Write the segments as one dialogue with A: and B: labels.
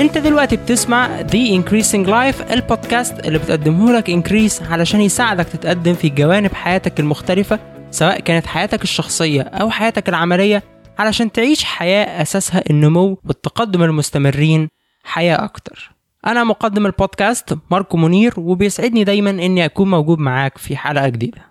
A: انت دلوقتي بتسمع The Increasing Life البودكاست اللي بتقدمه لك انكريس علشان يساعدك تتقدم في جوانب حياتك المختلفة سواء كانت حياتك الشخصية أو حياتك العملية علشان تعيش حياة أساسها النمو والتقدم المستمرين حياة أكتر. أنا مقدم البودكاست ماركو منير وبيسعدني دايما إني أكون موجود معاك في حلقة جديدة.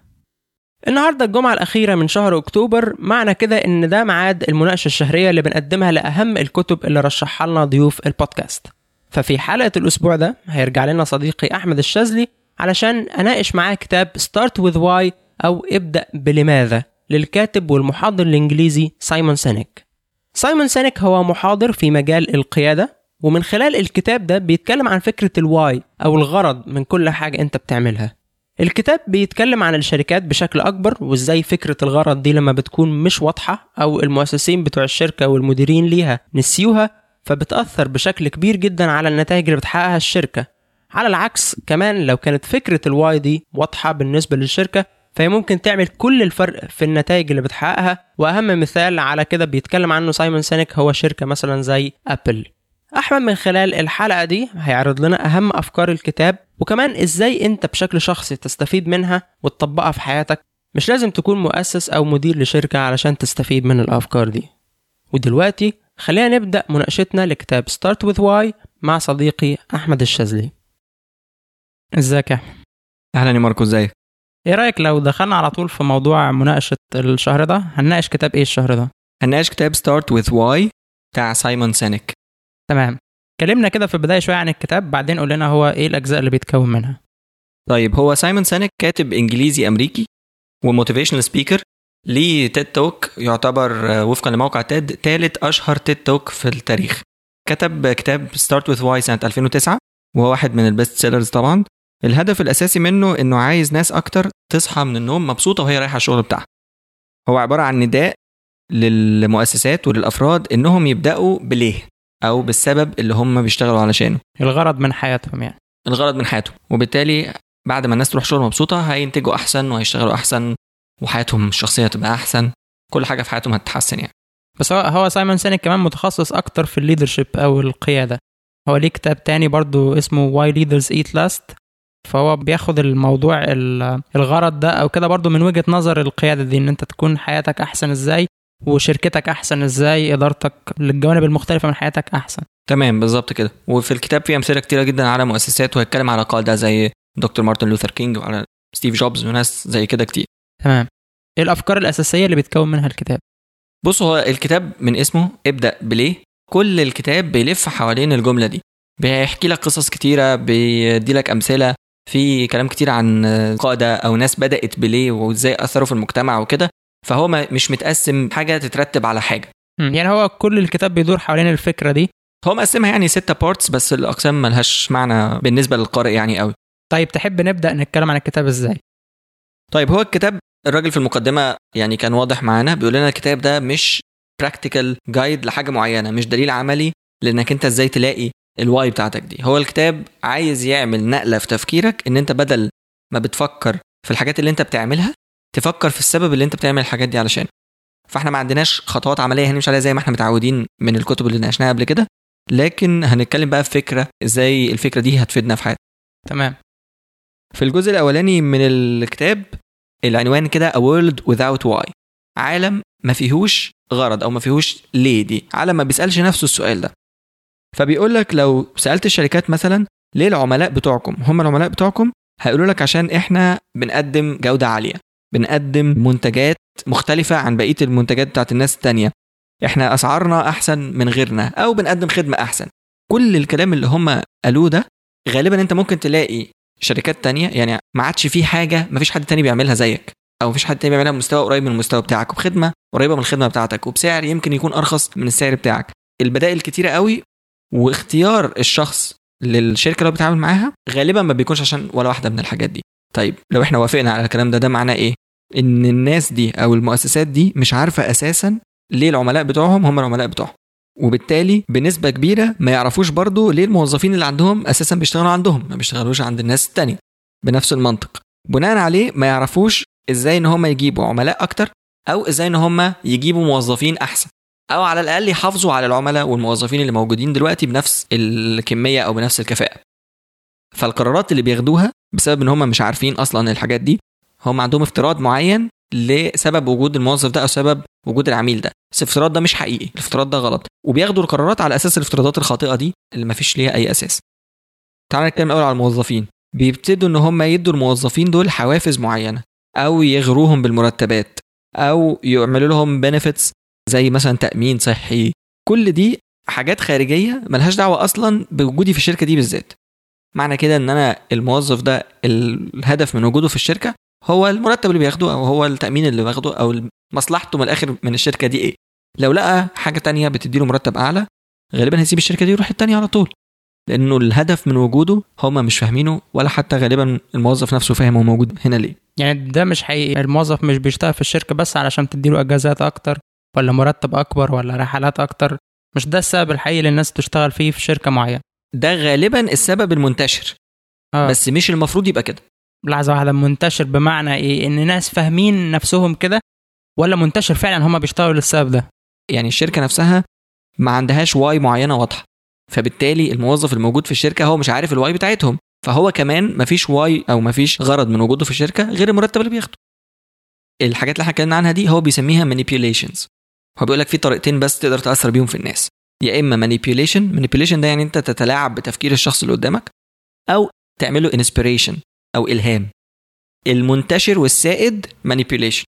A: النهارده الجمعة الأخيرة من شهر أكتوبر معنى كده إن ده ميعاد المناقشة الشهرية اللي بنقدمها لأهم الكتب اللي رشحها لنا ضيوف البودكاست. ففي حلقة الأسبوع ده هيرجع لنا صديقي أحمد الشاذلي علشان أناقش معاه كتاب Start with Why أو ابدأ بلماذا للكاتب والمحاضر الإنجليزي سايمون سينيك. سايمون سينيك هو محاضر في مجال القيادة ومن خلال الكتاب ده بيتكلم عن فكرة ال Why أو الغرض من كل حاجة أنت بتعملها. الكتاب بيتكلم عن الشركات بشكل أكبر وإزاي فكرة الغرض دي لما بتكون مش واضحة أو المؤسسين بتوع الشركة والمديرين ليها نسيوها فبتأثر بشكل كبير جدا على النتائج اللي بتحققها الشركة. على العكس كمان لو كانت فكرة ال Why دي واضحة بالنسبة للشركة فهي ممكن تعمل كل الفرق في النتائج اللي بتحققها. وأهم مثال على كده بيتكلم عنه سايمون سينيك هو شركة مثلا زي أبل. أحمد من خلال الحلقة دي هيعرض لنا أهم أفكار الكتاب وكمان إزاي أنت بشكل شخصي تستفيد منها وتطبقها في حياتك. مش لازم تكون مؤسس أو مدير لشركة علشان تستفيد من الأفكار دي. ودلوقتي خلينا نبدأ مناقشتنا لكتاب Start with Why مع صديقي أحمد الشاذلي. إزيك يا أحمد؟
B: أهلا يا ماركو إزيك؟
A: إيه رأيك لو دخلنا على طول في موضوع مناقشة الشهر ده؟ هنناقش كتاب إيه الشهر ده؟
B: هنناقش كتاب Start with Why بتاع سايمون سينيك
A: تمام. كلمنا كده في البداية شوية عن الكتاب بعدين قول لنا هو إيه الأجزاء اللي بيتكون منها.
B: طيب هو سايمون سينيك كاتب إنجليزي أمريكي و motivational speaker ليه TED Talk يعتبر آه، وفقا لموقع TED ثالث أشهر TED Talk في التاريخ. كتب كتاب Start with Why سنة 2009 وهو واحد من ال best sellers طبعا. الهدف الأساسي منه إنه عايز ناس أكتر تصحى من النوم مبسوطة وهي رايحة الشغل بتاعها. هو عبارة عن نداء للمؤسسات وللأفراد إنهم يبدأوا بليه. أو بالسبب اللي هم بيشتغلوا علشانه.
A: الغرض من حياتهم يعني.
B: الغرض من حياتهم. وبالتالي بعد ما الناس تروح شغل مبسوطة هينتجوا أحسن وهيشتغلوا أحسن وحياتهم الشخصية تبقى أحسن. كل حاجة في حياتهم هتتحسن يعني.
A: بس هو هو سايمون سينيك كمان متخصص أكتر في ال leadership أو القيادة. هو ليه كتاب تاني برضو اسمه Why Leaders Eat Last فهو بياخد الموضوع ال- الغرض ده أو كده برضو من وجهة نظر القيادة دي إن أنت تكون حياتك أحسن إزاي وشركتك أحسن إزاي؟ إدارتك للجوانب المختلفة من حياتك أحسن.
B: تمام بالظبط كده. وفي الكتاب في أمثلة كتيرة جدا على مؤسسات وهيتكلم على قاده زي دكتور مارتن لوثر كينج وعلى ستيف جوبز وناس زي كده كتير.
A: تمام. إيه الأفكار الأساسية اللي بيتكون منها الكتاب؟
B: بص هو الكتاب من اسمه ابدأ بليه. كل الكتاب بيلف حوالين الجملة دي. بيحكي لك قصص كتيرة بيدي لك أمثلة. في كلام كتير عن قاده أو ناس بدأت بليه وإزاي أثروا في المجتمع وكده. فهو مش متقسم حاجة تترتب على
A: حاجة. يعني هو كل الكتاب بيدور حوالين الفكرة دي.
B: هو مقسمها يعني ستة parts بس الأقسام ملهاش معنى بالنسبة للقارئ يعني قوي.
A: طيب تحب نبدأ نتكلم عن الكتاب إزاي؟
B: طيب هو الكتاب الراجل في المقدمة يعني كان واضح معانا بيقول لنا الكتاب ده مش practical guide لحاجة معينة مش دليل عملي لإنك أنت إزاي تلاقي ال why بتاعتك دي. هو الكتاب عايز يعمل نقلة في تفكيرك إن أنت بدل ما بتفكر في الحاجات اللي أنت بتعملها تفكر في السبب اللي انت بتعمل الحاجات دي علشان. فاحنا ما عندناش خطوات عملية هنمشي عليها زي ما إحنا متعودين من الكتب اللي ناقشناها قبل كده. لكن هنتكلم بقى في فكرة إزاي الفكرة دي هتفيدنا في حياتنا.
A: تمام.
B: في الجزء الأولاني من الكتاب العنوان كده A World Without Why. عالم ما فيهوش غرض أو ما فيهوش ليه دي. عالم ما بيسألش نفسه السؤال ده. فبيقول لك لو سألت الشركات مثلا ليه العملاء بتوعكم؟ هم العملاء بتوعكم هيقولوا لك عشان إحنا بنقدم جودة عالية. بنقدم منتجات مختلفة عن بقية المنتجات بتاعت الناس التانية. إحنا أسعارنا أحسن من غيرنا أو بنقدم خدمة أحسن. كل الكلام اللي هم قالوه ده غالبا أنت ممكن تلاقي شركات تانية يعني ما عادش في حاجة ما فيش حد تاني بيعملها زيك. أو مفيش حد تاني بيعملها بمستوى قريب من المستوى بتاعك وبخدمة قريبة من الخدمة بتاعتك وبسعر يمكن يكون أرخص من السعر بتاعك. البدائل كتيرة قوي واختيار الشخص للشركة اللي بيتعامل معاها غالبا ما بيكونش عشان ولا واحدة من الحاجات دي. طيب لو إحنا وافقنا على الكلام ده ده معناه إيه؟ إن الناس دي أو المؤسسات دي مش عارفة أساسا ليه العملاء بتوعهم هم العملاء بتوعهم. وبالتالي بنسبة كبيرة ما يعرفوش برضو ليه الموظفين اللي عندهم أساسا بيشتغلوا عندهم ما بيشتغلوش عند الناس التانية بنفس المنطق. بناء عليه ما يعرفوش إزاي إن هم يجيبوا عملاء أكتر أو إزاي إن هم يجيبوا موظفين أحسن أو على الأقل يحافظوا على العملاء والموظفين اللي موجودين دلوقتي بنفس الكمية أو بنفس الكفاءة. فالقرارات اللي بياخدوها بسبب إن هم مش عارفين أصلا الحاجات دي هم عندهم افتراض معين لسبب وجود الموظف ده أو سبب وجود العميل ده. بس الافتراض ده مش حقيقي الافتراض ده غلط. وبياخدوا القرارات على أساس الافتراضات الخاطئة دي اللي ما فيش ليها أي أساس. تعال نتكلم الأول على الموظفين. بيبتدوا إن هم يدوا الموظفين دول حوافز معينة أو يغروهم بالمرتبات أو يعملوا لهم بنفيتس زي مثلا تأمين صحي. كل دي حاجات خارجية ملهاش دعوة أصلا بوجودي في الشركة دي بالذات. معنى كده إن أنا الموظف ده الهدف من وجوده في الشركة هو المرتب اللي بياخده أو هو التأمين اللي بياخده أو مصلحته من الآخر من الشركة دي إيه. لو لقى حاجة تانية بتديله مرتب أعلى غالبا هيسيب الشركة دي ويروح التانية على طول. لأنه الهدف من وجوده هم مش فاهمينه ولا حتى غالبا الموظف نفسه فاهم هو موجود هنا ليه.
A: يعني ده مش حقيقي. الموظف مش بيشتغل في الشركة بس علشان تديله إجازات أكتر ولا مرتب أكبر ولا رحلات أكتر. مش ده السبب الحقيقي اللي الناس تشتغل فيه في شركة معينة.
B: ده غالبا السبب المنتشر.
A: آه.
B: بس مش المفروض يبقى كده.
A: لحظة واحدة منتشر بمعنى إيه؟ إن ناس فاهمين نفسهم كده ولا منتشر فعلا هم بيشتغلوا للسبب ده؟
B: يعني الشركة نفسها ما عندهاش why معينة واضحة. فبالتالي الموظف الموجود في الشركة هو مش عارف ال why بتاعتهم. فهو كمان مفيش واي أو مفيش غرض من وجوده في الشركة غير المرتب اللي بياخده. الحاجات اللي إحنا اتكلمنا عنها دي هو بيسميها manipulations. هو بيقول لك في طريقتين بس تقدر تأثر بيهم في الناس. يا إما manipulation. Manipulation ده يعني أنت تتلاعب بتفكير الشخص اللي قدامك أو تعمله inspiration أو إلهام. المنتشر والسائد manipulation.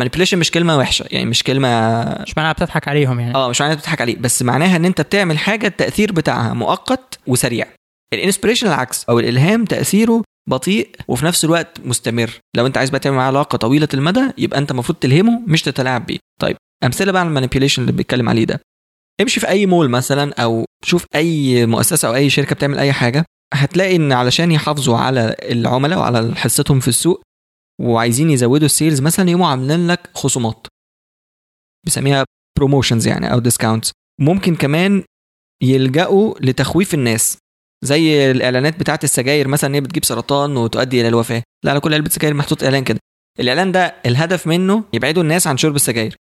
B: Manipulation مش كلمة وحشة يعني مش كلمة
A: مش معناها بتضحك عليهم يعني.
B: آه مش معناها بتضحك عليه بس معناها إن أنت بتعمل حاجة التأثير بتاعها مؤقت وسريع. ال inspiration العكس أو الإلهام تأثيره بطيء وفي نفس الوقت مستمر. لو أنت عايز بقى تعمل معاه علاقة طويلة المدى يبقى أنت المفروض تلهمه مش تتلاعب بيه. طيب أمثلة بقى على ال manipulation اللي بيتكلم عليه ده. امشي في أي مول مثلا أو شوف أي مؤسسة أو أي شركة بتعمل أي حاجة هتلاقي إن علشان يحافظوا على العملاء وعلى حصتهم في السوق وعايزين يزودوا ال sales مثلا يقوموا عاملين لك خصومات بيسميها promotions يعني أو discounts ممكن كمان يلجأوا لتخويف الناس زي الإعلانات بتاعت السجاير مثلا هي بتجيب سرطان وتؤدي إلى الوفاة. لا على كل علبة سجاير محطوط إعلان كده. الإعلان ده الهدف منه يبعدوا الناس عن شرب السجاير.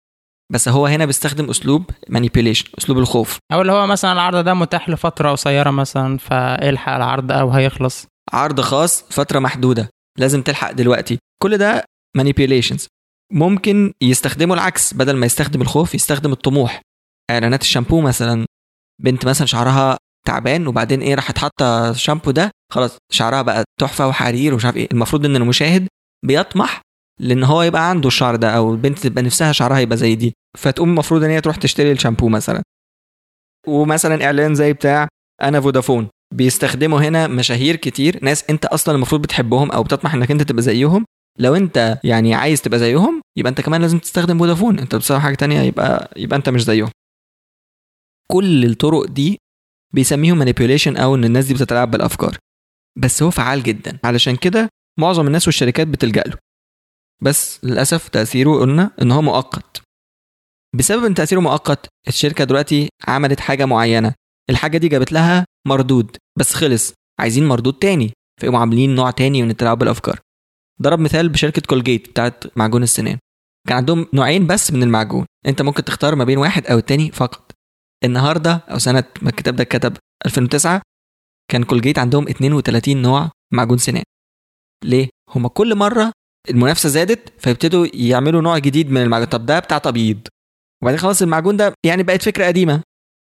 B: بس هو هنا بيستخدم أسلوب manipulation أسلوب الخوف.
A: أو اللي هو مثلا العرض ده متاح لفترة قصيرة مثلا فالحق العرض أو هيخلص.
B: عرض خاص فترة محدودة لازم تلحق دلوقتي. كل ده manipulations ممكن يستخدموا العكس بدل ما يستخدم الخوف يستخدم الطموح. إعلانات الشامبو مثلا بنت مثلا شعرها تعبان وبعدين إيه راحت حاطة الشامبو ده خلاص شعرها بقى تحفة وحرير ومش عارف إيه. المفروض إن المشاهد بيطمح لأن هو يبقى عنده الشعر ده أو البنت تبقى نفسها شعرها يبقى زي دي فتقوم المفروض ان هي تروح تشتري الشامبو مثلا. ومثلا اعلان زي بتاع أنا فودافون بيستخدموا هنا مشاهير كتير ناس انت أصلا المفروض بتحبهم أو بتطمح انك انت تبقى زيهم. لو انت يعني عايز تبقى زيهم يبقى انت كمان لازم تستخدم فودافون. انت بتسوي حاجة تانية يبقى يبقى انت مش زيهم. كل الطرق دي بيسميهم مانيبيوليشن أو إن الناس دي بتتلاعب بالأفكار. بس هو فعال جدا. علشان كده معظم الناس والشركات بتلجأ له. بس للأسف تأثيره قلنا إن هو مؤقت. بسبب إن تأثيره مؤقت الشركة دلوقتي عملت حاجة معينة. الحاجة دي جابت لها مردود بس خلص. عايزين مردود تاني فيقوموا عاملين نوع تاني من التلاعب بالأفكار. ضرب مثال بشركة كولجيت بتاعت معجون السنان. كان عندهم نوعين بس من المعجون. أنت ممكن تختار ما بين واحد أو التاني فقط. النهارده أو سنة ما الكتاب ده اتكتب 2009 كان كولجيت عندهم 32 نوع معجون سنان. ليه؟ هما كل مرة المنافسة زادت فيبتدوا يعملوا نوع جديد من المعجون. طب ده بتاع تبييض. وبعدين خلاص المعجون ده يعني بقت فكرة قديمة.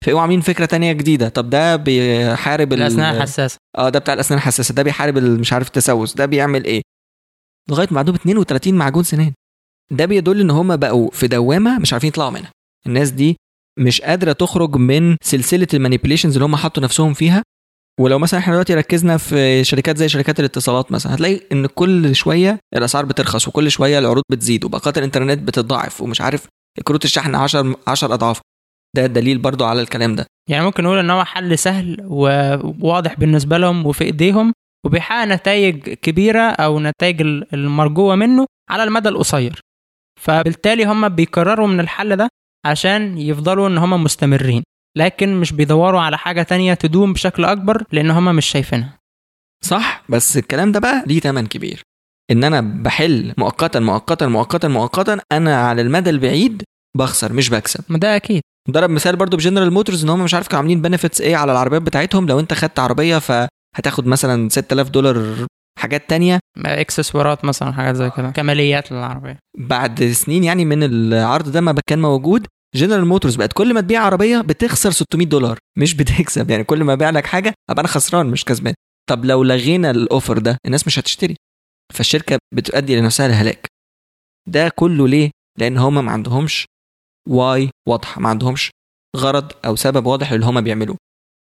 B: فيقوموا عاملين فكرة تانية جديدة. طب ده بيحارب ال-
A: الأسنان الحساسة.
B: آه ده بتاع الأسنان الحساسة. ده بيحارب مش عارف التسوس. ده بيعمل إيه؟ لغاية ما عندهم 32 معجون سنان. ده بيدل إن هم بقوا في دوامة مش عارفين يطلعوا منها. الناس دي مش قادرة تخرج من سلسلة المانيبيوليشنز اللي هم حطوا نفسهم فيها. ولو مثلا إحنا دلوقتي ركزنا في شركات زي شركات الاتصالات مثلا هتلاقي إن كل شوية الأسعار بترخص وكل شوية العروض بتزيد وباقات الإنترنت بتتضاعف ومش عارف كروت الشحن 10 10 أضعاف. ده دليل برضو على الكلام ده.
A: يعني ممكن نقول إن هو حل سهل وواضح بالنسبة لهم وفي إيديهم وبيحقق نتائج كبيرة أو نتائج المرجوة منه على المدى القصير. فبالتالي هم بيكرروا من الحل ده عشان يفضلوا إن هم مستمرين. لكن مش بيدوروا على حاجة تانية تدوم بشكل أكبر لأن هم مش شايفينها.
B: صح؟ بس الكلام ده بقى ليه ثمن كبير. إن أنا بحل مؤقتا مؤقتا مؤقتا مؤقتا أنا على المدى البعيد بخسر مش بكسب.
A: ما ده أكيد.
B: ضرب مثال برضو بجنرال موتورز إن هم مش عارف كانوا عاملين benefits إيه على العربيات بتاعتهم. لو أنت خدت عربية فهتاخد مثلا 6000 دولار حاجات تانية.
A: اكسسوارات مثلا حاجات زي كده. كماليات للعربية.
B: بعد سنين يعني من العرض ده ما كان موجود. جنرال موتورز بقت كل ما تبيع عربية بتخسر 600 دولار. مش بتكسب. يعني كل ما أبيع لك حاجة أبقى أنا خسران مش كسبان. طب لو لغينا ال offer ده الناس مش هتشتري. فالشركة بتؤدي لنفسها الهلاك ده كله ليه؟ لأن هم ما عندهمش why واضحة ما عندهمش غرض أو سبب واضح اللي هم بيعملوه.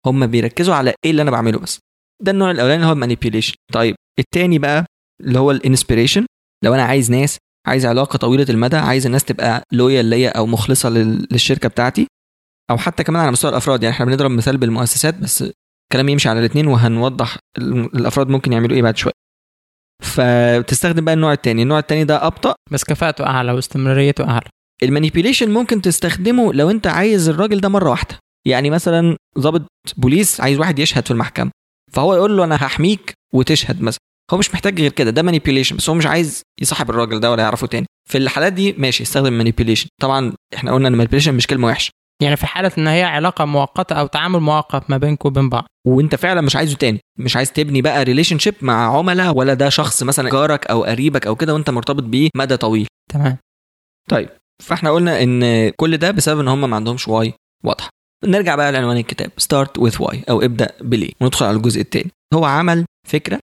B: هم بيركزوا على إيه اللي أنا بعمله بس. ده النوع الأولاني اللي هو ال manipulation طيب التاني بقى اللي هو ال inspiration لو أنا عايز ناس عايز علاقة طويلة المدى عايز الناس تبقى loyal ليا أو مخلصة لل- للشركة بتاعتي. أو حتى كمان على مستوى الأفراد يعني إحنا بنضرب مثال بالمؤسسات بس الكلام يمشي على الاثنين وهنوضح ال- الأفراد ممكن يعملوا إيه بعد شوية. فبتستخدم بقى النوع الثاني النوع الثاني ده أبطأ.
A: بس كفاءته أعلى واستمراريته أعلى.
B: ال manipulation ممكن تستخدمه لو أنت عايز الراجل ده مرة واحدة. يعني مثلا ضابط بوليس عايز واحد يشهد في المحكمة فهو يقول له أنا هحميك وتشهد مثلا. هو مش محتاج غير كده ده manipulation بس هو مش عايز يصاحب الراجل ده ولا يعرفه تاني. في الحالات دي ماشي يستخدم manipulation طبعا إحنا قلنا إن manipulation مش كلمة وحشة.
A: يعني في حالة إن هي علاقة مؤقتة أو تعامل مؤقت ما بينكم وبين بعض.
B: وأنت فعلا مش عايزه تاني. مش عايز تبني بقى relationship مع عملاء ولا ده شخص مثلا جارك أو قريبك أو كده وأنت مرتبط بيه مدى طويل.
A: تمام.
B: طيب فإحنا قلنا إن كل ده بسبب إن هم ما عندهمش why واضحة. نرجع بقى لعنوان الكتاب. Start With Why أو ابدأ بليه وندخل على الجزء الثاني هو عمل فكرة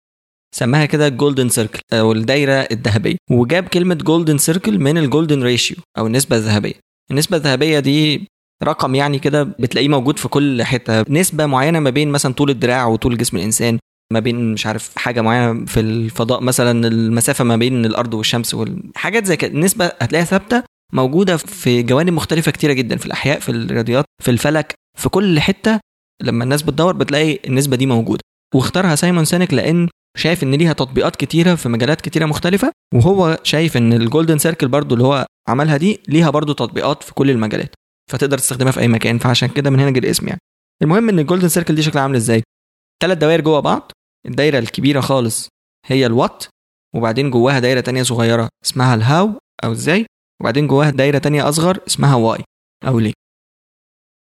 B: سماها كده golden circle أو الدايره الذهبية. وجاب كلمة golden circle من ال golden ratio أو النسبة الذهبية. النسبة الذهبية دي رقم يعني كده بتلاقيه موجود في كل حتة. نسبة معينة ما بين مثلا طول الدراع وطول جسم الإنسان ما بين مش عارف حاجة معينة في الفضاء مثلا المسافة ما بين الأرض والشمس والحاجات زي كده. النسبة هتلاقيها ثابتة موجودة في جوانب مختلفة كتيرة جدا في الأحياء في الرياضيات في الفلك في كل حتة. لما الناس بتدور بتلاقي النسبة دي موجودة. واختارها سايمون سينك لأن شايف إن ليها تطبيقات كتيرة في مجالات كتيرة مختلفة وهو شايف إن ال golden circle برضو اللي هو عملها دي ليها برضو تطبيقات في كل المجالات فتقدر تستخدمها في أي مكان فعشان كده من هنا جه الاسم يعني. المهم إن ال golden circle دي شكلها عامل إزاي؟ ثلاث دوائر جوه بعض الدايرة الكبيرة خالص هي ال what وبعدين جواها دايرة تانية صغيرة اسمها ال how أو إزاي وبعدين جواها دايرة تانية أصغر اسمها why أو ليه.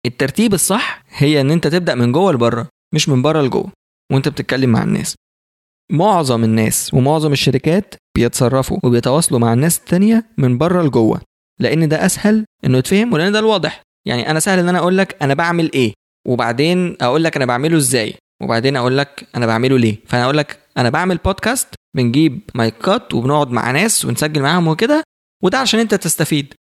B: الترتيب الصح هي إن أنت تبدأ من جوه لبره مش من بره لجوه وأنت بتتكلم مع الناس. معظم الناس ومعظم الشركات بيتصرفوا وبيتواصلوا مع الناس التانية من بره لجوه لأن ده أسهل إنه يتفهم ولأن ده الواضح. يعني أنا سهل إن أنا أقول لك أنا بعمل إيه وبعدين أقول لك أنا بعمله إزاي وبعدين أقول لك أنا بعمله ليه. فأنا أقول لك أنا بعمل بودكاست بنجيب مايكات وبنقعد مع ناس ونسجل معاهم وكده وده عشان أنت تستفيد.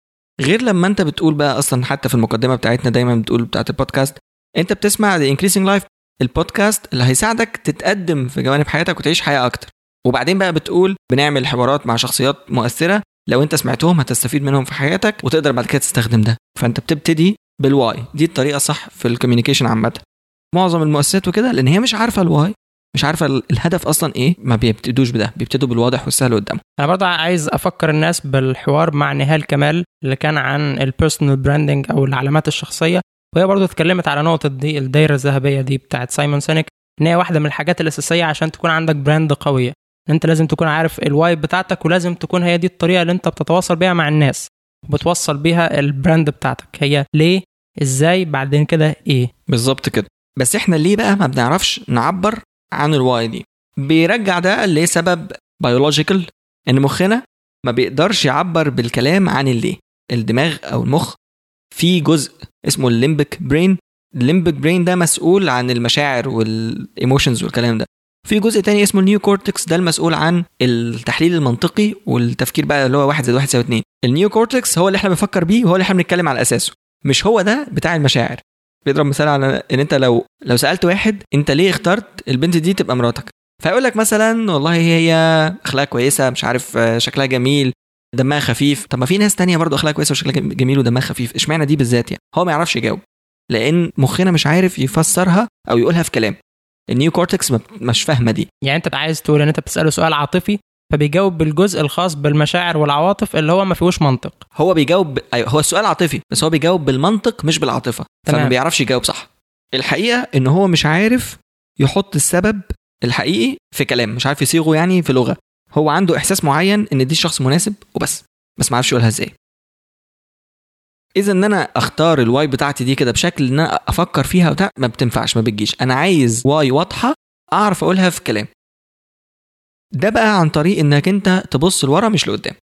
B: غير لما أنت بتقول بقى أصلا حتى في المقدمة بتاعتنا دايما بتقول بتاعت البودكاست أنت بتسمع The Increasing Life البودكاست اللي هيساعدك تتقدم في جوانب حياتك وتعيش حياة أكتر. وبعدين بقى بتقول بنعمل حوارات مع شخصيات مؤثرة. لو انت سمعتهم هتستفيد منهم في حياتك وتقدر بعد كده تستخدم ده. فانت بتبتدي بال why. دي الطريقة الصح في ال communication عامة. معظم المؤسسات وكده لأن هي مش عارفة ال why مش عارفة الهدف أصلا إيه ما بيبتدوش بده. بيبتدوا بالواضح والسهل قدامهم
A: أنا برضه عايز أفكر الناس بالحوار مع نهال كمال اللي كان عن ال personal branding أو العلامات الشخصية. وهي برضه اتكلمت على نقطة دي الدايرة الذهبية دي بتاعت سايمون سينك إن هي واحدة من الحاجات الأساسية عشان تكون عندك brand قوية. أنت لازم تكون عارف ال why بتاعتك ولازم تكون هي دي الطريقة اللي أنت بتتواصل بيها مع الناس وبتوصل بيها ال brand بتاعتك. هي ليه؟ إزاي؟ بعدين كده إيه؟
B: بالظبط كده. بس إحنا ليه بقى ما بنعرفش نعبر عن ال why دي؟ بيرجع ده لسبب biological إن مخنا ما بيقدرش يعبر بالكلام عن الليه الدماغ أو المخ. في جزء اسمه ال limbic brain ال limbic brain ده مسؤول عن المشاعر وال emotions والكلام ده. في جزء تاني اسمه ال neocortex ده المسؤول عن التحليل المنطقي والتفكير بقى اللي هو واحد زائد واحد يساوي اتنين. ال neocortex هو اللي إحنا بنفكر بيه وهو اللي إحنا بنتكلم على أساسه. مش هو ده بتاع المشاعر. بيضرب مثال على إن أنت لو لو سألت واحد أنت ليه اخترت البنت دي تبقى مراتك؟ فيقول لك مثلا والله هي اخلاقها كويسة مش عارف شكلها جميل دمها خفيف. طب ما في ناس تانية برضه أخلاقها كويسة وشكلها جميل ودمها خفيف. إشمعنى دي بالذات يعني؟ هو ما يعرفش يجاوب. لأن مخنا مش عارف يفسرها أو يقولها في كلام. ال neocortex مش فاهمة دي.
A: يعني أنت عايز تقول إن أنت بتسأله سؤال عاطفي فبيجاوب بالجزء الخاص بالمشاعر والعواطف اللي هو ما فيهوش منطق.
B: هو بيجاوب أيوة، هو السؤال عاطفي بس هو بيجاوب بالمنطق مش بالعاطفة. فما
A: تمام.
B: بيعرفش يجاوب صح. الحقيقة إن هو مش عارف يحط السبب الحقيقي في كلام مش عارف يصيغه يعني في لغة. هو عنده إحساس معين إن دي شخص مناسب وبس. بس ما عرفش يقولها إزاي. إذا إن أنا أختار ال why بتاعتي دي كده بشكل إن أنا أفكر فيها وبتاع ما بتنفعش ما بتجيش. أنا عايز why واضحة أعرف أقولها في كلام. ده بقى عن طريق إنك أنت تبص لورا مش لقدام.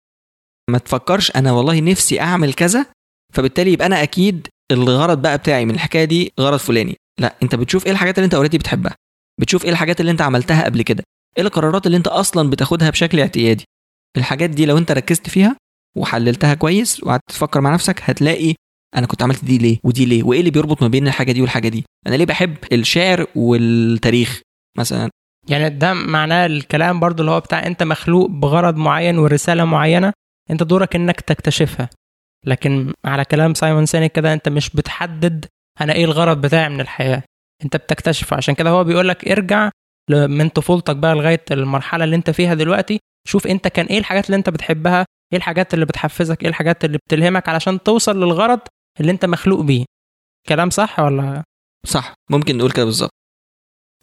B: ما تفكرش أنا والله نفسي أعمل كذا فبالتالي يبقى أنا أكيد الغرض بقى بتاعي من الحكاية دي غرض فلاني. لا أنت بتشوف إيه الحاجات اللي أنت already بتحبها؟ بتشوف إيه الحاجات اللي أنت عملتها قبل كده؟ إيه القرارات اللي أنت أصلا بتاخدها بشكل اعتيادي؟ الحاجات دي لو أنت ركزت فيها وحللتها كويس وقعدت تفكر مع نفسك هتلاقي أنا كنت عملت دي ليه ودي ليه؟ وإيه اللي بيربط ما بين الحاجة دي والحاجة دي؟ أنا ليه بحب الشعر والتاريخ مثلا؟
A: يعني ده معناه الكلام برضو اللي هو بتاع أنت مخلوق بغرض معين ورسالة معينة أنت دورك إنك تكتشفها. لكن على كلام سايمون سينيك كده أنت مش بتحدد أنا إيه الغرض بتاعي من الحياة. أنت بتكتشفه. عشان كده هو بيقول لك ارجع من طفولتك بقى لغاية المرحلة اللي انت فيها دلوقتي. شوف انت كان إيه الحاجات اللي انت بتحبها إيه الحاجات اللي بتحفزك إيه الحاجات اللي بتلهمك علشان توصل للغرض اللي انت مخلوق بيه. كلام صح ولا؟
B: صح ممكن نقول كده بالظبط.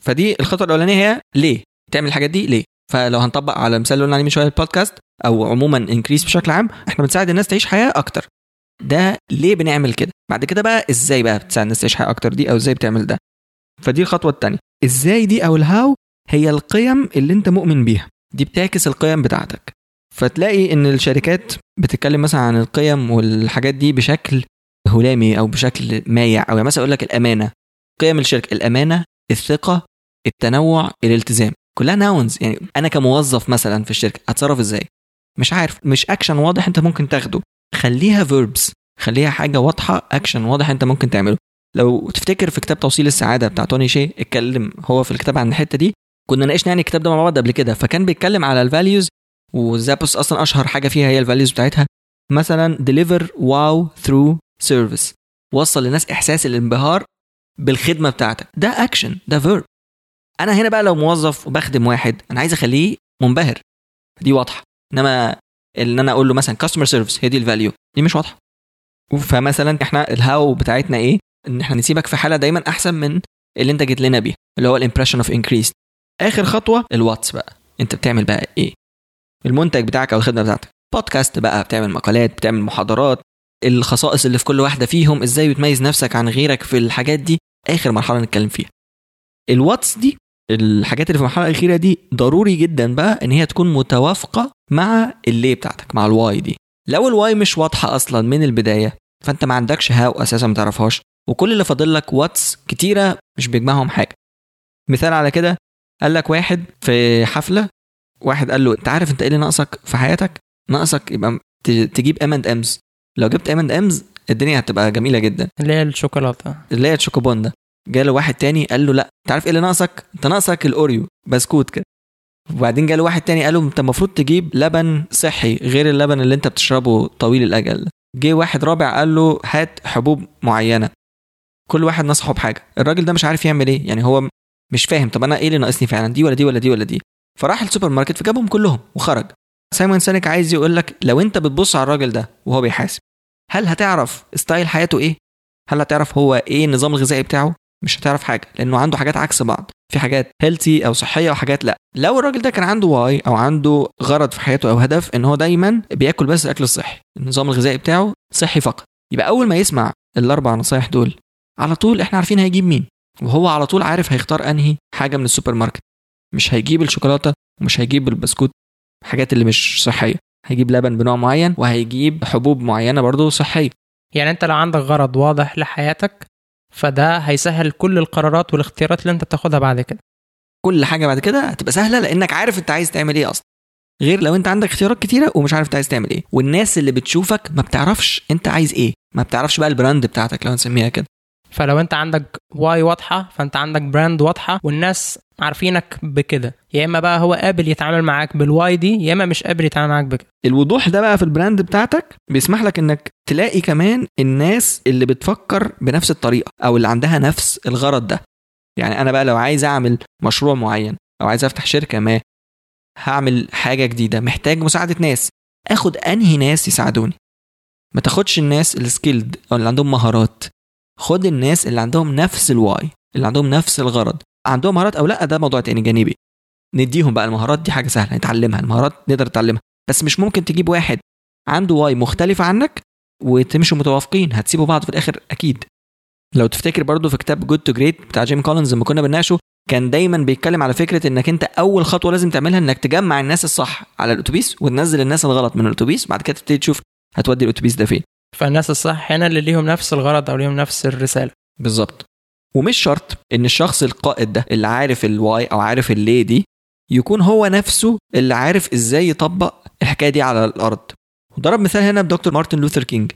B: فدي الخطوة الأولانية هي ليه؟ تعمل الحاجات دي ليه؟ فلو هنطبق على المثال اللي قلنا عليه من شوية البودكاست أو عموما انكريس بشكل عام إحنا بنساعد الناس تعيش حياة أكتر. ده ليه بنعمل كده؟ بعد كده بقى إزاي بقى بتساعد الناس تعيش حياة أكتر دي أو إزاي بتعمل ده؟ فدي الخطوة الثانية إزاي دي أو الهاو هي القيم اللي أنت مؤمن بيها. دي بتعكس القيم بتاعتك. فتلاقي إن الشركات بتتكلم مثلا عن القيم والحاجات دي بشكل هلامي أو بشكل مايع. أو يعني مثلا أقول لك الأمانة. قيم الشركة. الأمانة الثقة التنوع الالتزام. كلها ناونز يعني أنا كموظف مثلا في الشركة هتصرف إزاي؟ مش عارف. مش اكشن واضح أنت ممكن تاخده. خليها verbs خليها حاجة واضحة اكشن واضح أنت ممكن تعمله. لو تفتكر في كتاب توصيل السعادة بتاع توني شيه اتكلم هو في الكتاب عن الحتة دي كنا ناقشنا يعني الكتاب ده مع بعض قبل كده فكان بيتكلم على ال values وزابوس أصلا أشهر حاجة فيها هي ال values بتاعتها مثلا deliver wow through service وصل للناس إحساس الانبهار بالخدمة بتاعتك ده اكشن ده verb أنا هنا بقى لو موظف وبخدم واحد أنا عايز أخليه منبهر دي واضحة إنما إن أنا أقول له مثلا customer service هي دي ال value دي مش واضحة. فمثلا إحنا ال how بتاعتنا إيه؟ إن إحنا نسيبك في حالة دايما أحسن من اللي أنت جيت لنا بيها اللي هو ال impression of increase آخر خطوة ال whats بقى. أنت بتعمل بقى إيه؟ المنتج بتاعك أو الخدمة بتاعتك. بودكاست بقى بتعمل مقالات بتعمل محاضرات. الخصائص اللي في كل واحدة فيهم إزاي بتميز نفسك عن غيرك في الحاجات دي؟ آخر مرحلة نتكلم فيها. ال whats دي الحاجات اللي في المرحلة الأخيرة دي ضروري جدا بقى إن هي تكون متوافقة مع الليه بتاعتك مع ال why دي. لو ال why مش واضحة أصلا من البداية فأنت ما عندكش how أساسا ما تعرفهاش. وكل اللي فاضل لك whats كتيرة مش بيجمعهم حاجة. مثال على كده قال لك واحد في حفلة واحد قال له أنت عارف أنت إيه اللي ناقصك في حياتك؟ ناقصك يبقى تجيب M&M's لو جبت M&M's الدنيا هتبقى جميلة جدا.
A: اللي هي الشوكولاتة.
B: اللي هي الشوكوبون ده جاله واحد تاني قال له لا أنت عارف إيه اللي ناقصك؟ أنت ناقصك ال Oreo بسكوت كده. وبعدين جاله واحد تاني قال له أنت المفروض تجيب لبن صحي غير اللبن اللي أنت بتشربه طويل الأجل جه واحد رابع قال له هات حبوب معينة. كل واحد نصحه بحاجه الراجل ده مش عارف يعمل إيه. يعني هو مش فاهم. طب أنا إيه اللي ناقصني فعلا؟ دي ولا دي ولا دي ولا دي. فراح السوبر ماركت فجابهم كلهم وخرج. سايمون سينك عايز يقول لك لو أنت بتبص على الراجل ده وهو بيحاسب هل هتعرف style حياته إيه؟ هل هتعرف هو إيه النظام الغذائي بتاعه؟ مش هتعرف حاجة لأنه عنده حاجات عكس بعض. في حاجات healthy أو صحية وحاجات لأ. لو الراجل ده كان عنده why أو عنده غرض في حياته أو هدف إن هو دايما بياكل بس الأكل الصحي النظام الغذائي بتاعه صحي فقط. يبقى أول ما يسمع الأربع نصايح دول على طول إحنا عارفين هيجيب مين. وهو على طول عارف هيختار أنهي حاجة من السوبر ماركت مش هيجيب الشوكولاتة ومش هيجيب البسكوت حاجات اللي مش صحية. هيجيب لبن بنوع معين وهيجيب حبوب معينة برضه صحية.
A: يعني أنت لو عندك غرض واضح لحياتك فده هيسهل كل القرارات والاختيارات اللي أنت بتاخدها بعد كده.
B: كل حاجة بعد كده هتبقى سهلة لأنك عارف أنت عايز تعمل إيه أصلا. غير لو أنت عندك اختيارات كتيرة ومش عارف أنت عايز تعمل إيه. والناس اللي بتشوفك ما بتعرفش أنت عايز إيه. ما بتعرفش بقى البراند بتاعتك لو نسميها كده.
A: فلو انت عندك why واضحة فانت عندك brand واضحة والناس عارفينك بكده. يا إما بقى هو قابل يتعامل معاك بال why دي يا إما مش قابل يتعامل معاك بكده.
B: الوضوح ده بقى في ال brand بتاعتك بيسمح لك إنك تلاقي كمان الناس اللي بتفكر بنفس الطريقة أو اللي عندها نفس الغرض ده. يعني أنا بقى لو عايز أعمل مشروع معين أو عايز أفتح شركة ما هعمل حاجة جديدة محتاج مساعدة ناس آخد أنهي ناس يساعدوني؟ ما تاخدش الناس ال skilled أو اللي عندهم مهارات. خد الناس اللي عندهم نفس ال why اللي عندهم نفس الغرض. عندهم مهارات أو لا ده موضوع تاني جانبي. نديهم بقى المهارات دي حاجة سهلة نتعلمها المهارات نقدر نتعلمها. بس مش ممكن تجيب واحد عنده why مختلفه عنك وتمشوا متوافقين هتسيبوا بعض في الآخر أكيد. لو تفتكر برضو في كتاب Good to Great بتاع جيم كولينز لما كنا بنناقشه كان دايما بيتكلم على فكرة إنك أنت أول خطوة لازم تعملها إنك تجمع الناس الصح على الأتوبيس وتنزل الناس الغلط من الأتوبيس بعد كده تبتدي تشوف هتودي الأتوبيس ده فين.
A: فالناس الصح هنا اللي ليهم نفس الغرض أو ليهم نفس الرسالة.
B: بالظبط ومش شرط إن الشخص القائد ده اللي عارف ال why أو عارف الليه دي يكون هو نفسه اللي عارف إزاي يطبق الحكاية دي على الأرض. وضرب مثال هنا بدكتور مارتن لوثر كينج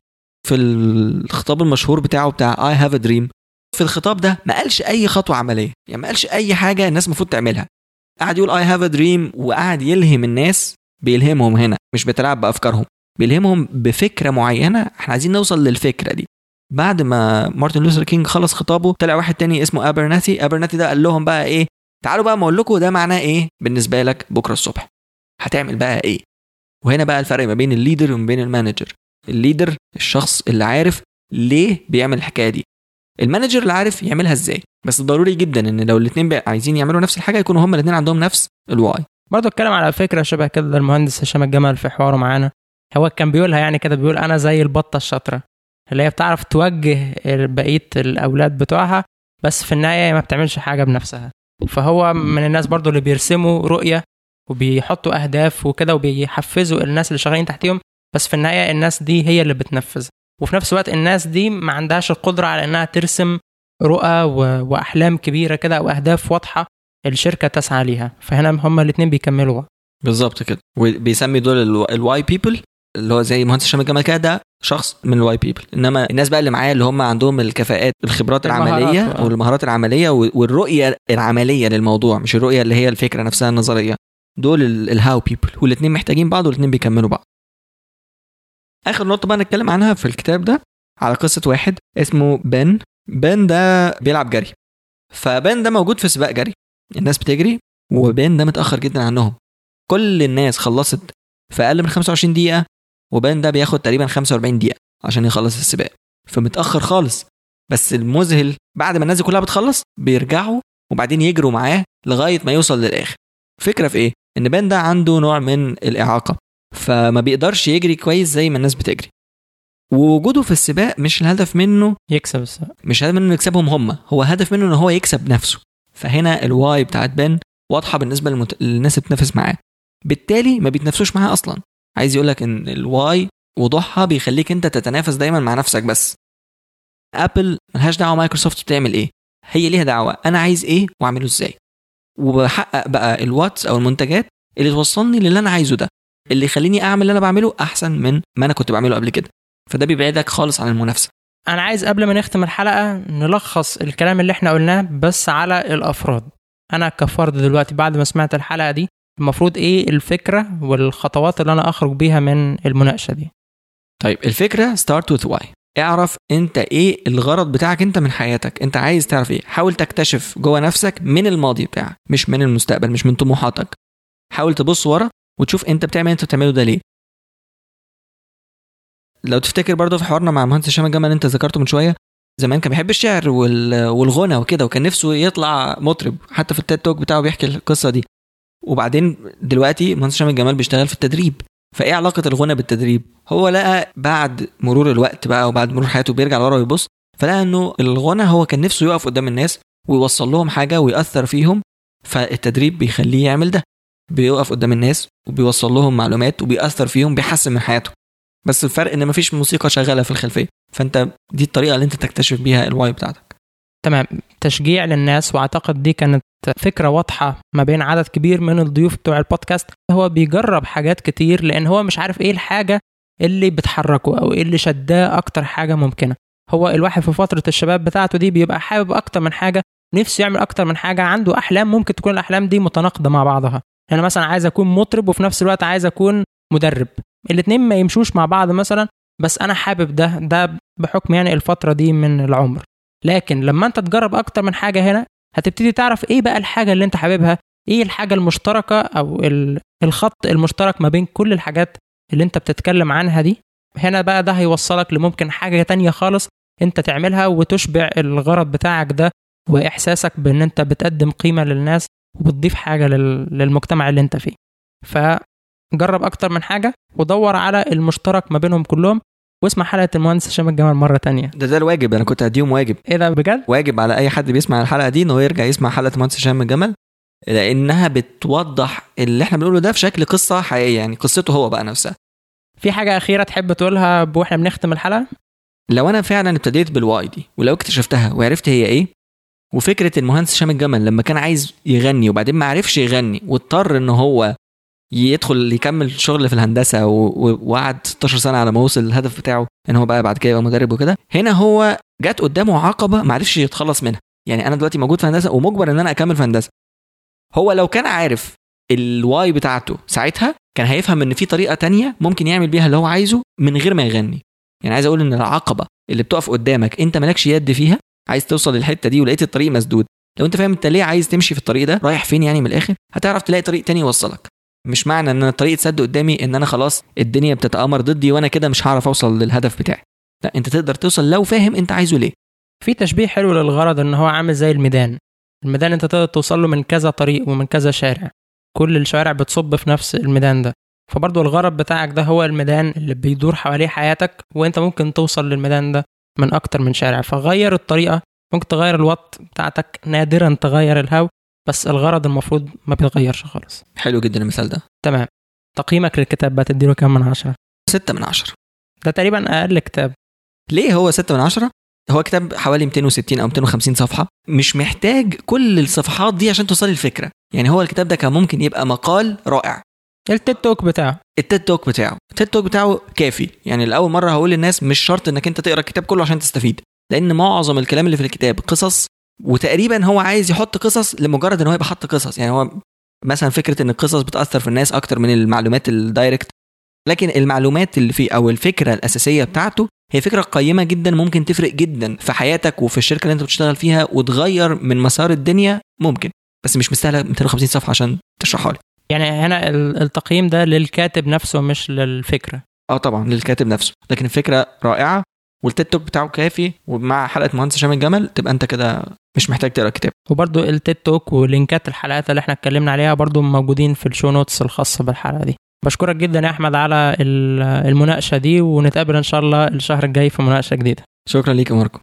B: في الخطاب المشهور بتاعه بتاع I have a dream في الخطاب ده ما قالش أي خطوة عملية يعني ما قالش أي حاجة الناس المفروض تعملها. قعد يقول I have a dream وقعد يلهم الناس بيلهمهم هنا مش بيتلاعب بأفكارهم. بيلهمهم بفكرة معينة إحنا عايزين نوصل للفكرة دي. بعد ما مارتن لوثر كينج خلص خطابه طلع واحد تاني اسمه ابرناثي ابرناثي ده قال لهم بقى إيه؟ تعالوا بقى ما أقول لكم ده معناه إيه بالنسبة لك بكرة الصبح. هتعمل بقى إيه؟ وهنا بقى الفرق ما بين ال leader وما بين ال manager. ال leader الشخص اللي عارف ليه بيعمل الحكاية دي. ال manager اللي عارف يعملها إزاي. بس ضروري جدا إن لو الاثنين عايزين يعملوا نفس الحاجة يكونوا هما الاثنين عندهم نفس ال why
A: برضه اتكلم على فكرة شبه كده المهندس هشام الجمل في حواره معانا. هو كان بيقولها يعني كده بيقول أنا زي البطة الشاطرة اللي هي بتعرف توجه بقية الأولاد بتوعها بس في النهاية ما بتعملش حاجة بنفسها. فهو من الناس برضو اللي بيرسموا رؤية وبيحطوا أهداف وكده وبيحفزوا الناس اللي شغالين تحتيهم بس في النهاية الناس دي هي اللي بتنفذ. وفي نفس الوقت الناس دي ما عندهاش القدرة على إنها ترسم رؤى وأحلام كبيرة كده أو اهداف واضحة الشركة تسعى ليها. فهنا هما الاثنين بيكملوا.
B: بالظبط كده. وبيسمي دول ال why people اللي هو زي مهندس هشام الجمال كده ده شخص من ال why people إنما الناس بقى اللي معايا اللي هم عندهم الكفاءات الخبرات
A: العملية.
B: والمهارات العملية والرؤية العملية للموضوع مش الرؤية اللي هي الفكرة نفسها النظرية. دول ال how people والاثنين محتاجين بعض والاثنين بيكملوا بعض. آخر نقطة بقى نتكلم عنها في الكتاب ده على قصة واحد اسمه بن. بن ده بيلعب جري. فبن ده موجود في سباق جري. الناس بتجري وبن ده متأخر جدا عنهم. كل الناس خلصت في أقل من 25 دقيقة وبان ده بياخد تقريبا 45 دقيقة عشان يخلص السباق. فمتأخر خالص. بس المذهل بعد ما الناس كلها بتخلص بيرجعوا وبعدين يجروا معاه لغاية ما يوصل للآخر. فكرة في إيه؟ إن بان ده عنده نوع من الإعاقة. فما بيقدرش يجري كويس زي ما الناس بتجري. ووجوده في السباق مش الهدف منه
A: يكسب السباق.
B: مش هدف منه يكسبهم هم. هو هدف منه إن هو يكسب نفسه. فهنا ال why بتاعت بان واضحة بالنسبة للمت... للناس اللي بتنافس معاه. بالتالي ما بيتنافسوش معاه أصلا. عايز يقول لك ان ال why وضوحها بيخليك أنت تتنافس دايما مع نفسك بس. أبل ملهاش دعوة مايكروسوفت بتعمل إيه. هي ليها دعوة. أنا عايز إيه وأعمله إزاي. وبحقق بقى ال whats أو المنتجات اللي توصلني للي أنا عايزه ده. اللي يخليني أعمل اللي أنا بعمله أحسن من ما أنا كنت بعمله قبل كده. فده بيبعدك خالص عن المنافسة.
A: أنا عايز قبل ما نختم الحلقة نلخص الكلام اللي إحنا قلناه بس على الأفراد. أنا كفرد دلوقتي بعد ما سمعت الحلقة دي المفروض إيه الفكرة والخطوات اللي أنا اخرج بيها من المناقشة دي.
B: طيب الفكرة Start With Why اعرف انت إيه الغرض بتاعك انت من حياتك. انت عايز تعرف إيه. حاول تكتشف جوه نفسك من الماضي بتاعك مش من المستقبل مش من طموحاتك. حاول تبص ورا وتشوف انت بتعمل انت بتعمله ده ليه. لو تفتكر برضه في حوارنا مع مهندس هشام الجمل انت ذكرته من شوية زمان كان بيحب الشعر والغنى وكده وكان نفسه يطلع مطرب. حتى في التيد توك بتاعه بيحكي القصة دي. وبعدين دلوقتي مهندس هشام الجمال بيشتغل في التدريب. فإيه علاقة الغنى بالتدريب؟ هو لقى بعد مرور الوقت بقى وبعد مرور حياته بيرجع لورا ويبص فلقى إنه الغنى هو كان نفسه يقف قدام الناس ويوصل لهم حاجة ويأثر فيهم فالتدريب بيخليه يعمل ده. بيقف قدام الناس وبيوصل لهم معلومات وبيأثر فيهم بيحسن من حياتهم بس الفرق إن مفيش موسيقى شغالة في الخلفية فأنت دي الطريقة اللي أنت تكتشف بيها الواي بتاعتك.
A: تمام. تشجيع للناس وأعتقد دي كانت فكرة واضحة ما بين عدد كبير من الضيوف بتوع البودكاست هو بيجرب حاجات كتير لأن هو مش عارف إيه الحاجة اللي بتحركه أو إيه اللي شداه أكتر حاجة ممكنة. هو الواحد في فترة الشباب بتاعته دي بيبقى حابب أكتر من حاجة نفسه يعمل أكتر من حاجة عنده أحلام ممكن تكون الأحلام دي متناقضة مع بعضها. يعني مثلا عايز أكون مطرب وفي نفس الوقت عايز أكون مدرب. الاثنين ما يمشوش مع بعض مثلا بس أنا حابب ده ده بحكم يعني الفترة دي من العمر. لكن لما أنت تجرب أكتر من حاجة هنا هتبتدي تعرف إيه بقى الحاجة اللي أنت حاببها إيه الحاجة المشتركة أو الخط المشترك ما بين كل الحاجات اللي أنت بتتكلم عنها دي. هنا بقى ده هيوصلك لممكن حاجة تانية خالص أنت تعملها وتشبع الغرض بتاعك ده وإحساسك بأن أنت بتقدم قيمة للناس وبتضيف حاجة للمجتمع اللي أنت فيه. فجرب أكتر من حاجة ودور على المشترك ما بينهم كلهم واسمع حلقة المهندس هشام الجمل مرة تانية.
B: ده ده الواجب أنا كنت هديهم واجب.
A: إيه ده بجد؟
B: واجب على أي حد بيسمع الحلقة دي إنه يرجع يسمع حلقة المهندس هشام الجمل لأنها بتوضح اللي إحنا بنقوله ده في شكل قصة حقيقية يعني قصته هو بقى نفسها.
A: في حاجة أخيرة تحب تقولها وإحنا بنختم الحلقة؟
B: لو أنا فعلا ابتديت بالواي دي ولو اكتشفتها وعرفت هي إيه وفكرة المهندس هشام الجمل لما كان عايز يغني وبعدين ما عرفش يغني واضطر ان هو يدخل يكمل شغل في الهندسة وقعد 16 سنة على ما وصل للهدف بتاعه إن هو بقى بعد كده يبقى مدرب وكده. هنا هو جت قدامه عقبة ما عرفش يتخلص منها. يعني أنا دلوقتي موجود في هندسة ومجبر إن أنا أكمل في هندسة. هو لو كان عارف ال why بتاعته ساعتها كان هيفهم إن في طريقة تانية ممكن يعمل بيها اللي هو عايزه من غير ما يغني. يعني عايز أقول إن العقبة اللي بتقف قدامك أنت مالكش يد فيها عايز توصل للحتة دي ولقيت الطريق مسدود. لو أنت فاهم أنت ليه عايز تمشي في الطريق ده رايح فين يعني من الآخر؟ هتعرف تلاقي طريق تاني يوصلك. مش معنى إن الطريق اتسد قدامي إن أنا خلاص الدنيا بتتآمر ضدي وأنا كده مش هعرف أوصل للهدف بتاعي. لا أنت تقدر توصل لو فاهم أنت عايزه ليه.
A: في تشبيه حلو للغرض إن هو عامل زي الميدان. الميدان أنت تقدر توصل له من كذا طريق ومن كذا شارع. كل الشوارع بتصب في نفس الميدان ده. فبرضه الغرض بتاعك ده هو الميدان اللي بيدور حواليه حياتك وأنت ممكن توصل للميدان ده من أكتر من شارع. فغير الطريقة ممكن تغير الوط بتاعتك نادرا تغير الهو بس الغرض المفروض ما بيتغيرش خالص.
B: حلو جدا المثال ده.
A: تمام. تقييمك للكتاب بقى تديله كام من عشرة؟
B: ستة من عشرة.
A: ده تقريبا أقل كتاب.
B: ليه هو ستة من عشرة؟ هو كتاب حوالي 260 أو 250 صفحة. مش محتاج كل الصفحات دي عشان توصل الفكرة. يعني هو الكتاب ده كان ممكن يبقى مقال رائع.
A: التيد توك بتاعه.
B: التيد توك بتاعه. التيد توك بتاعه كافي. يعني لأول مرة هقول للناس مش شرط إنك أنت تقرأ الكتاب كله عشان تستفيد. لأن معظم الكلام اللي في الكتاب قصص وتقريبا هو عايز يحط قصص لمجرد إن هو يبقى حط قصص. يعني هو مثلا فكرة إن القصص بتأثر في الناس أكتر من المعلومات ال direct لكن المعلومات اللي فيه أو الفكرة الأساسية بتاعته هي فكرة قيمة جدا ممكن تفرق جدا في حياتك وفي الشركة اللي أنت بتشتغل فيها وتغير من مسار الدنيا ممكن. بس مش مستاهلة 250 صفحة عشان تشرحها لي.
A: يعني هنا ال- التقييم ده للكاتب نفسه مش للفكرة.
B: آه طبعا للكاتب نفسه. لكن الفكرة رائعة وال TED Talk بتاعه كافي ومع حلقة مهندس هشام الجمل تبقى انت كده مش محتاج تقرأ الكتاب
A: وبرضو ال TED Talk و link ات الحلقات اللي إحنا اتكلمنا عليها برضو موجودين في ال show notes الخاصة بالحلقة دي. بشكرك جدا يا أحمد على ال- المناقشة دي ونتقابل إن شاء الله الشهر الجاي في مناقشة جديدة.
B: شكرا ليك يا ماركو.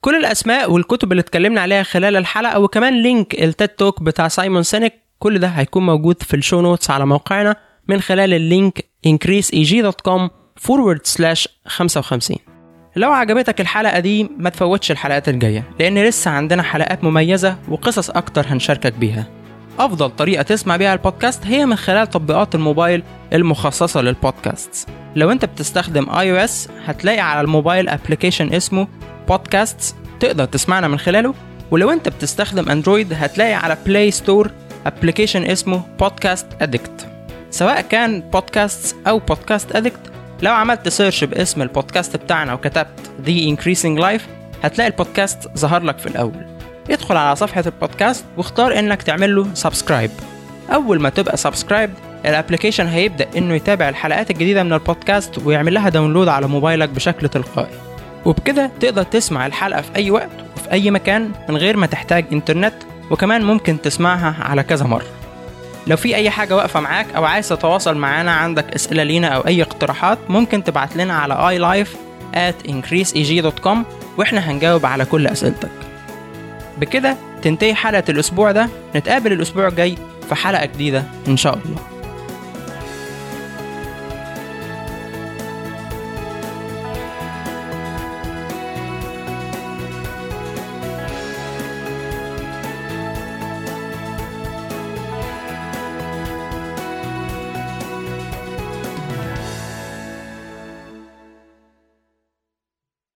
A: كل الأسماء والكتب اللي اتكلمنا عليها خلال الحلقة وكمان link ال TED Talk بتاع سايمون سينك كل ده هيكون موجود في ال show notes على موقعنا من خلال ال link increaseeg.com forward slash 55 لو عجبتك الحلقة دي ما تفوتش الحلقات الجاية لأن لسه عندنا حلقات مميزة وقصص أكتر هنشاركك بيها. أفضل طريقة تسمع بيها البودكاست هي من خلال تطبيقات الموبايل المخصصة للبودكاست لو أنت بتستخدم iOS هتلاقي على الموبايل application اسمه Podcasts تقدر تسمعنا من خلاله. ولو أنت بتستخدم أندرويد هتلاقي على Play Store application اسمه Podcast Addict سواء كان Podcasts أو Podcast Addict لو عملت search باسم البودكاست بتاعنا وكتبت The Increasing Life هتلاقي البودكاست ظهر لك في الأول. ادخل على صفحة البودكاست واختار إنك تعمل له subscribe أول ما تبقى subscribe ال application هيبدأ إنه يتابع الحلقات الجديدة من البودكاست ويعمل لها download على موبايلك بشكل تلقائي. وبكده تقدر تسمع الحلقة في أي وقت وفي أي مكان من غير ما تحتاج إنترنت وكمان ممكن تسمعها على كذا مرة. لو في أي حاجة واقفة معاك أو عايز تتواصل معانا عندك أسئلة لينا أو أي اقتراحات ممكن تبعت لنا على iLife at increaseeg.com وإحنا هنجاوب على كل أسئلتك. بكده تنتهي حلقة الأسبوع ده. نتقابل الأسبوع الجاي في حلقة جديدة إن شاء الله.